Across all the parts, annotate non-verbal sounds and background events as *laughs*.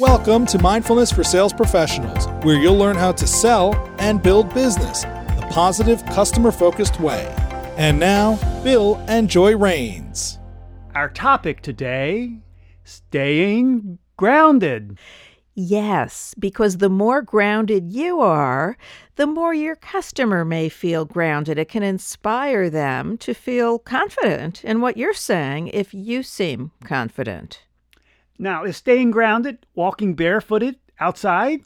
Welcome to Mindfulness for Sales Professionals, where you'll learn how to sell and build business the positive, customer focused way. And now, Bill and Joy Rains. Our topic today staying grounded. Yes, because the more grounded you are, the more your customer may feel grounded. It can inspire them to feel confident in what you're saying if you seem confident. Now, is staying grounded walking barefooted outside?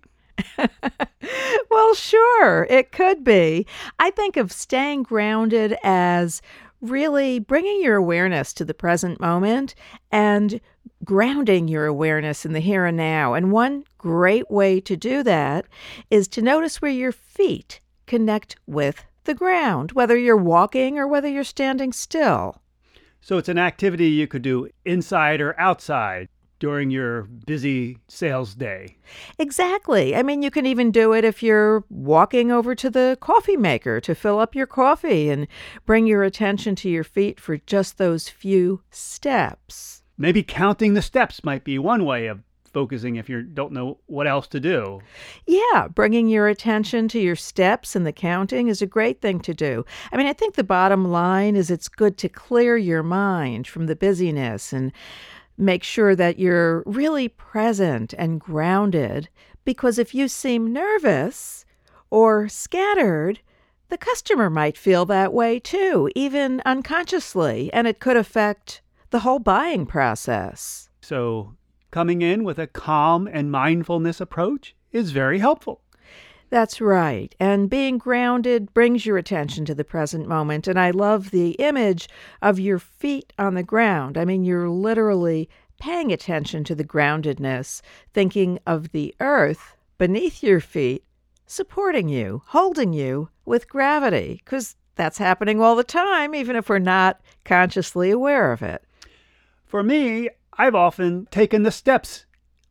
*laughs* well, sure, it could be. I think of staying grounded as really bringing your awareness to the present moment and grounding your awareness in the here and now. And one great way to do that is to notice where your feet connect with the ground, whether you're walking or whether you're standing still. So it's an activity you could do inside or outside during your busy sales day. Exactly. I mean, you can even do it if you're walking over to the coffee maker to fill up your coffee and bring your attention to your feet for just those few steps. Maybe counting the steps might be one way of focusing if you don't know what else to do. Yeah, bringing your attention to your steps and the counting is a great thing to do. I mean, I think the bottom line is it's good to clear your mind from the busyness and make sure that you're really present and grounded because if you seem nervous or scattered, the customer might feel that way too, even unconsciously, and it could affect the whole buying process. So, coming in with a calm and mindfulness approach is very helpful. That's right. And being grounded brings your attention to the present moment. And I love the image of your feet on the ground. I mean, you're literally paying attention to the groundedness, thinking of the earth beneath your feet, supporting you, holding you with gravity, because that's happening all the time, even if we're not consciously aware of it. For me, I've often taken the steps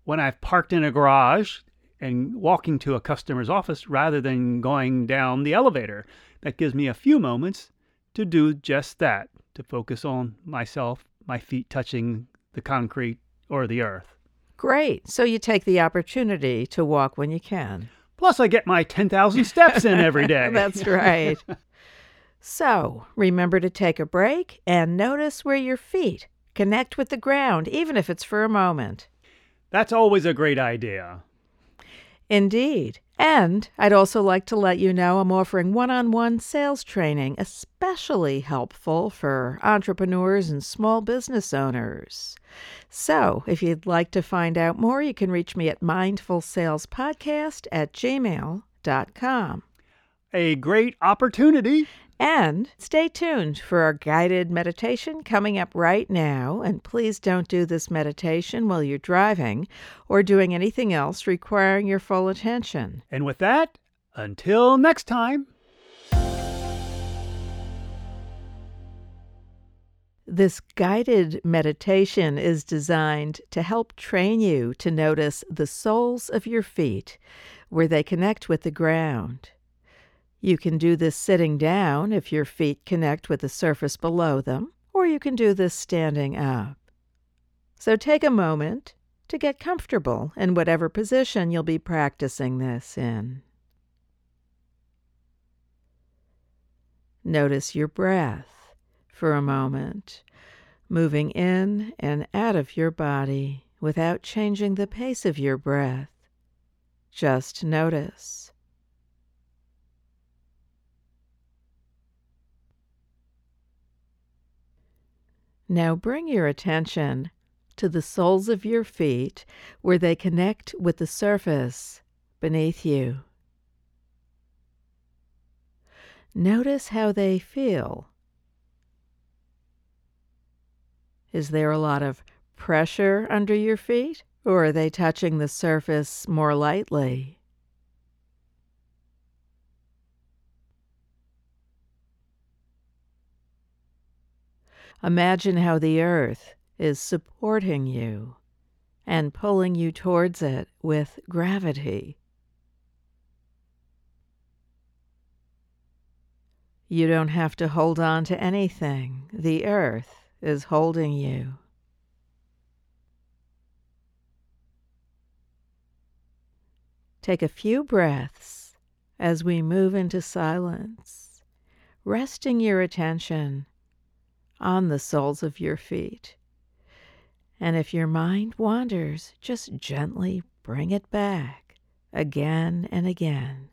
when I've parked in a garage and walking to a customer's office rather than going down the elevator. That gives me a few moments to do just that, to focus on myself, my feet touching the concrete or the earth. Great. So you take the opportunity to walk when you can. Plus, I get my 10,000 steps in every day. *laughs* That's right. so remember to take a break and notice where your feet connect with the ground, even if it's for a moment. That's always a great idea. Indeed. And I'd also like to let you know I'm offering one on one sales training, especially helpful for entrepreneurs and small business owners. So if you'd like to find out more, you can reach me at mindfulsalespodcast at gmail.com. A great opportunity and stay tuned for our guided meditation coming up right now. And please don't do this meditation while you're driving or doing anything else requiring your full attention. And with that, until next time. This guided meditation is designed to help train you to notice the soles of your feet where they connect with the ground. You can do this sitting down if your feet connect with the surface below them, or you can do this standing up. So take a moment to get comfortable in whatever position you'll be practicing this in. Notice your breath for a moment, moving in and out of your body without changing the pace of your breath. Just notice. Now bring your attention to the soles of your feet where they connect with the surface beneath you. Notice how they feel. Is there a lot of pressure under your feet, or are they touching the surface more lightly? Imagine how the earth is supporting you and pulling you towards it with gravity. You don't have to hold on to anything. The earth is holding you. Take a few breaths as we move into silence, resting your attention on the soles of your feet. And if your mind wanders, just gently bring it back again and again.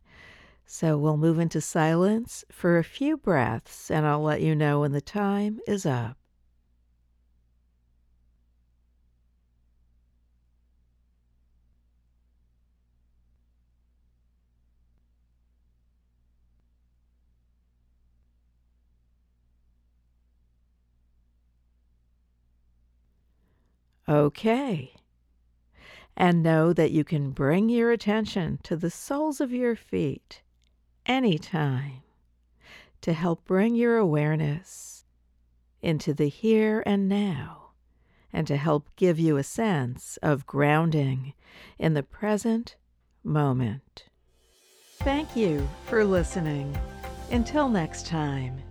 So we'll move into silence for a few breaths, and I'll let you know when the time is up. Okay. And know that you can bring your attention to the soles of your feet anytime to help bring your awareness into the here and now and to help give you a sense of grounding in the present moment. Thank you for listening. Until next time.